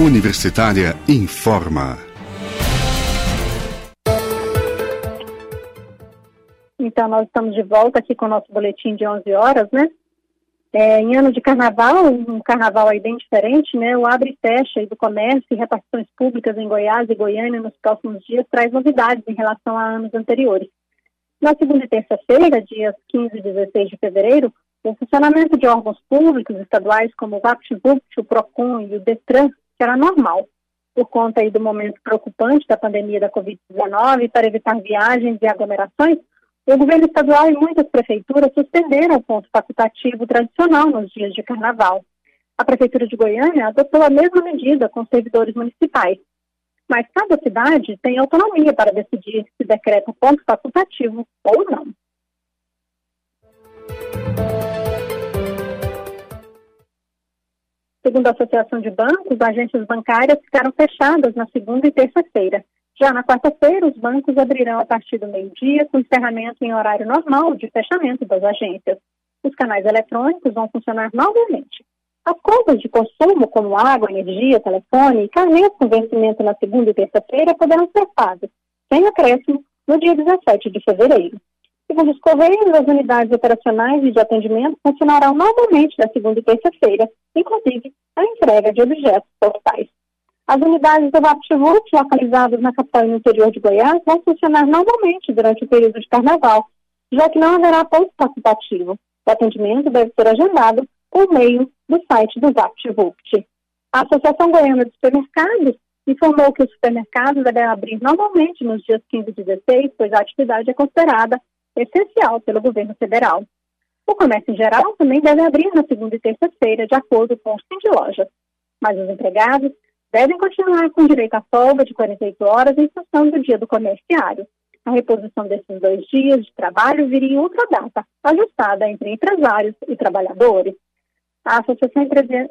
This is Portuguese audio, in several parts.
Universitária informa. Então, nós estamos de volta aqui com o nosso boletim de 11 horas, né? É, em ano de carnaval, um carnaval aí bem diferente, né? O abre e fecha do comércio e repartições públicas em Goiás e Goiânia nos próximos dias traz novidades em relação a anos anteriores. Na segunda e terça-feira, dias 15 e 16 de fevereiro, o funcionamento de órgãos públicos estaduais como o VaptVupt, o PROCON e o DETRAN será normal, por conta do momento preocupante da pandemia da Covid-19 para evitar viagens e aglomerações, o governo estadual e muitas prefeituras suspenderam o ponto facultativo tradicional nos dias de carnaval. A Prefeitura de Goiânia adotou a mesma medida com servidores municipais. Mas cada cidade tem autonomia para decidir se decreta ponto facultativo ou não. Segundo a Associação de Bancos, agências bancárias ficaram fechadas na segunda e terça-feira. Já na quarta-feira, os bancos abrirão a partir do meio-dia, com encerramento em horário normal de fechamento das agências. Os canais eletrônicos vão funcionar normalmente. As contas de consumo, como água, energia, telefone e carnês com vencimento na segunda e terça-feira, poderão ser pagos, sem acréscimo, no dia 17 de fevereiro. Segundo os Correios, as unidades operacionais e de atendimento funcionarão normalmente na segunda e terça-feira, inclusive a entrega de objetos postais. As unidades do VaptVult, localizadas na capital e no interior de Goiás, vão funcionar normalmente durante o período de carnaval, já que não haverá ponto facultativo. O atendimento deve ser agendado por meio do site do VaptVult. A Associação Goiana de Supermercados informou que os supermercados devem abrir normalmente nos dias 15 e 16, pois a atividade é considerada essencial pelo governo federal. O comércio em geral também deve abrir na segunda e terça-feira, de acordo com os de lojas. Mas os empregados devem continuar com direito à folga de 48 horas em função do dia do comerciário. A reposição desses dois dias de trabalho viria em outra data, ajustada entre empresários e trabalhadores. A Associação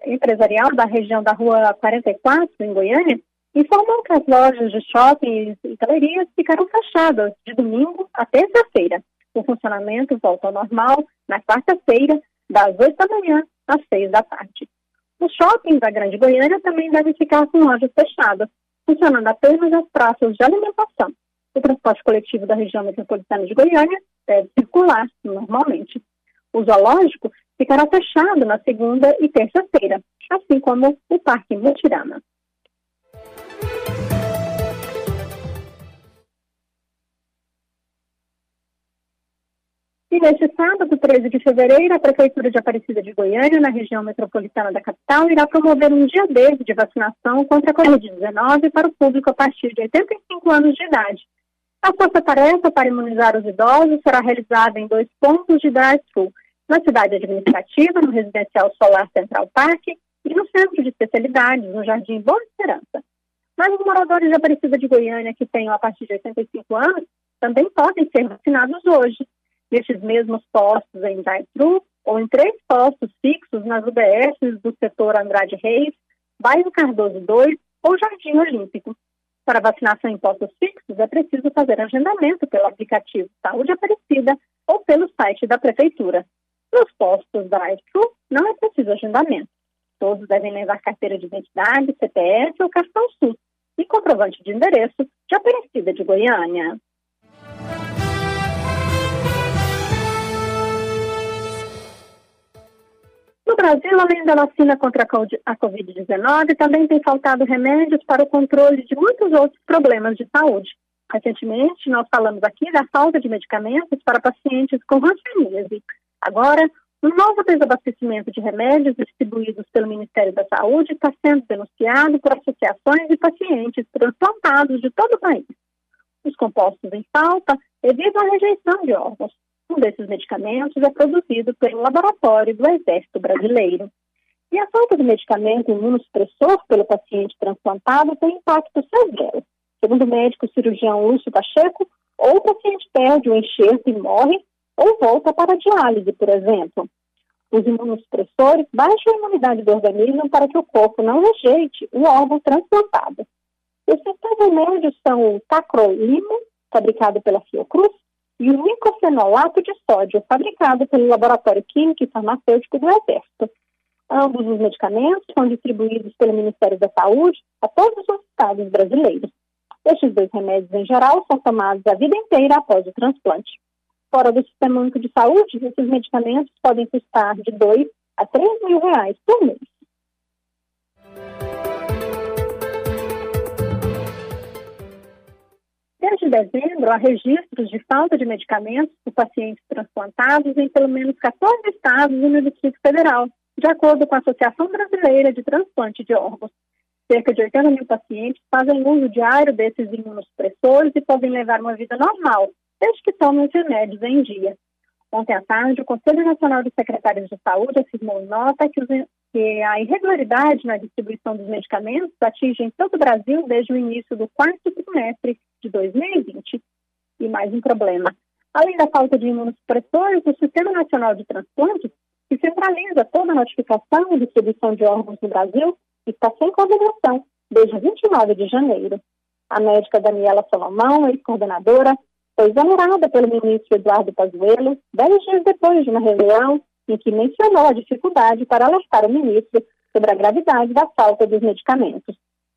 Empresarial da região da Rua 44, em Goiânia, informou que as lojas de shopping e galerias ficaram fechadas de domingo a terça-feira. O funcionamento volta ao normal na quarta-feira, das 8 da manhã às 6 da tarde. Os shoppings da Grande Goiânia também devem ficar com lojas fechadas, funcionando apenas as praças de alimentação. O transporte coletivo da região metropolitana de Goiânia deve circular normalmente. O zoológico ficará fechado na segunda e terça-feira, assim como o Parque Mutirama. E neste sábado, 13 de fevereiro, a Prefeitura de Aparecida de Goiânia, na região metropolitana da capital, irá promover um dia D de vacinação contra a Covid-19 para o público a partir de 85 anos de idade. A força-tarefa para imunizar os idosos será realizada em dois pontos de drive-thru, na cidade administrativa, no Residencial Solar Central Park, e no Centro de Especialidades, no Jardim Boa Esperança. Mas os moradores de Aparecida de Goiânia que tenham a partir de 85 anos também podem ser vacinados hoje nestes mesmos postos em drive-thru ou em três postos fixos nas UBSs do setor Andrade Reis, Bairro Cardoso 2 ou Jardim Olímpico. Para vacinação em postos fixos, é preciso fazer agendamento pelo aplicativo Saúde Aparecida ou pelo site da Prefeitura. Nos postos drive-thru, não é preciso agendamento. Todos devem levar carteira de identidade, CPF ou cartão SUS e comprovante de endereço de Aparecida de Goiânia. Brasil, além da vacina contra a Covid-19, também tem faltado remédios para o controle de muitos outros problemas de saúde. Recentemente, nós falamos aqui da falta de medicamentos para pacientes com hanseníase. Agora, um novo desabastecimento de remédios distribuídos pelo Ministério da Saúde está sendo denunciado por associações de pacientes transplantados de todo o país. Os compostos em falta evitam a rejeição de órgãos, um desses medicamentos é produzido pelo laboratório do Exército Brasileiro. E a falta de medicamento imunossupressor pelo paciente transplantado tem impacto severo. Segundo o médico cirurgião Lúcio Pacheco, ou o paciente perde o enxerto e morre, ou volta para a diálise, por exemplo. Os imunossupressores baixam a imunidade do organismo para que o corpo não rejeite o órgão transplantado. Esses remédios são o tacrolimo, fabricado pela Fiocruz, e o nicofenolato de sódio, fabricado pelo Laboratório Químico e Farmacêutico do Exército. Ambos os medicamentos são distribuídos pelo Ministério da Saúde a todos os estados brasileiros. Estes dois remédios, em geral, são tomados a vida inteira após o transplante. Fora do Sistema Único de Saúde, esses medicamentos podem custar de 2 a 3 mil reais por mês. Desde dezembro, há registros de falta de medicamentos por pacientes transplantados em pelo menos 14 estados e no Distrito Federal, de acordo com a Associação Brasileira de Transplante de Órgãos. Cerca de 80 mil pacientes fazem uso diário desses imunossupressores e podem levar uma vida normal, desde que tomem os remédios em dia. Ontem à tarde, o Conselho Nacional de Secretários de Saúde afirmou em nota que, os, que a irregularidade na distribuição dos medicamentos atinge em todo o Brasil desde o início do quarto trimestre de 2020. E mais um problema. Além da falta de imunossupressores, o Sistema Nacional de Transplantes, que centraliza toda a notificação e distribuição de órgãos no Brasil, está sem coordenação desde 29 de janeiro. A médica Daniela Solomão, ex-coordenadora, foi exonerada pelo ministro Eduardo Pazuello dez dias depois de uma reunião em que mencionou a dificuldade para alertar o ministro sobre a gravidade da falta dos medicamentos.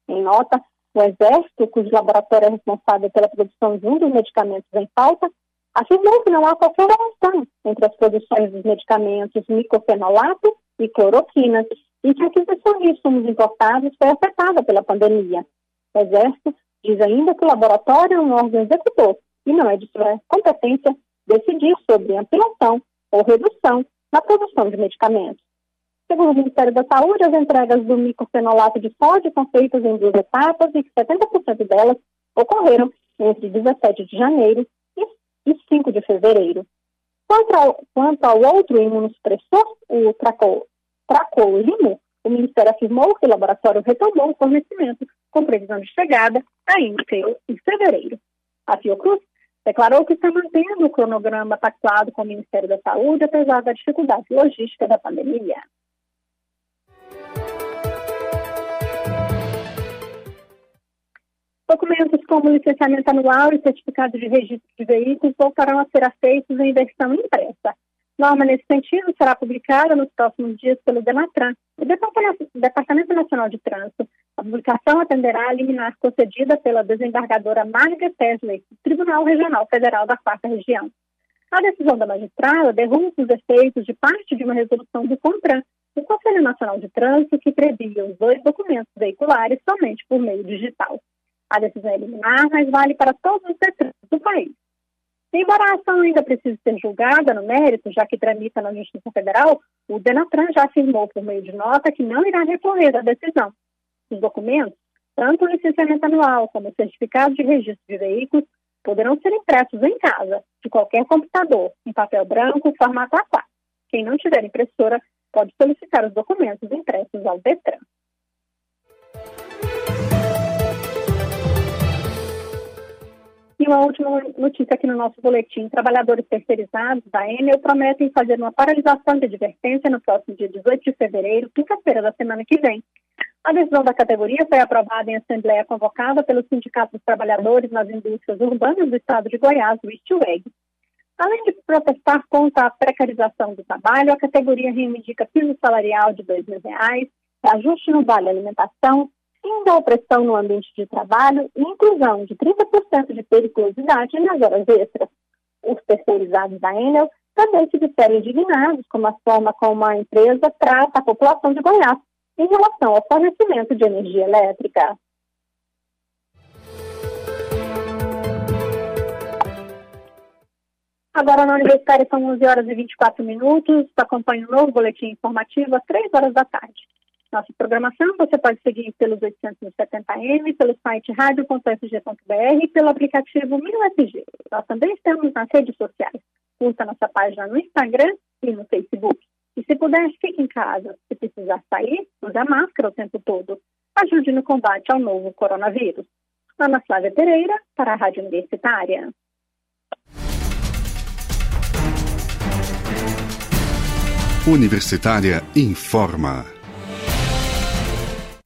Em nota, o Exército, cujo laboratório é responsável pela produção de um dos medicamentos em falta, afirmou que não há qualquer relação entre as produções dos medicamentos micofenolato e cloroquina e que a aquisição de insumos importados foi afetada pela pandemia. O Exército diz ainda que o laboratório é um órgão executor e não é de sua competência decidir sobre ampliação ou redução na produção de medicamentos. Segundo o Ministério da Saúde, as entregas do microfenolato de sódio são feitas em duas etapas e que 70% delas ocorreram entre 17 de janeiro e 5 de fevereiro. Quanto ao, quanto ao outro imunossupressor, o tracolimo, o Ministério afirmou que o laboratório retomou o fornecimento com previsão de chegada ainda em fevereiro. A Fiocruz declarou que está mantendo o cronograma pactuado com o Ministério da Saúde, apesar da dificuldade logística da pandemia. Documentos como licenciamento anual e certificado de registro de veículos voltarão a ser aceitos em versão impressa. Norma nesse sentido será publicada nos próximos dias pelo Denatran, o Departamento Nacional de Trânsito, a publicação atenderá a liminar concedida pela desembargadora Marga Tesley, Tribunal Regional Federal da Quarta Região. A decisão da magistrada derruba os efeitos de parte de uma resolução do CONTRAN, o Conselho Nacional de Trânsito, que previa os dois documentos veiculares somente por meio digital. A decisão é liminar, mas vale para todos os detran do país. Embora a ação ainda precise ser julgada no mérito, já que tramita na Justiça Federal, o Denatran já afirmou por meio de nota que não irá recorrer da decisão os documentos, tanto o licenciamento anual como o certificado de registro de veículos, poderão ser impressos em casa, de qualquer computador, em papel branco, formato A4. Quem não tiver impressora pode solicitar os documentos impressos ao DETRAN. E uma última notícia aqui no nosso boletim. Trabalhadores terceirizados da Enel prometem fazer uma paralisação de advertência no próximo dia 18 de fevereiro, quinta-feira da semana que vem, a decisão da categoria foi aprovada em assembleia convocada pelo Sindicato dos Trabalhadores nas Indústrias Urbanas do Estado de Goiás, o ISTUEG. Além de protestar contra a precarização do trabalho, a categoria reivindica piso salarial de R$ 2.000, ajuste no vale alimentação, fim da opressão no ambiente de trabalho e inclusão de 30% de periculosidade nas horas extras. Os terceirizados da Enel também se disseram indignados com a forma como a empresa trata a população de Goiás, em relação ao fornecimento de energia elétrica. Agora na Universitária são 11 horas e 24 minutos. Acompanhe o um novo boletim informativo às 3 horas da tarde. Nossa programação você pode seguir pelos 870M, pelo site radio.fg.br e pelo aplicativo 1000FG. Nós também estamos nas redes sociais. Curta nossa página no Instagram e no Facebook. E se puder, fique em casa. Se precisar sair, use a máscara o tempo todo. Ajude no combate ao novo coronavírus. Ana Flávia Pereira, para a Rádio Universitária. Universitária informa.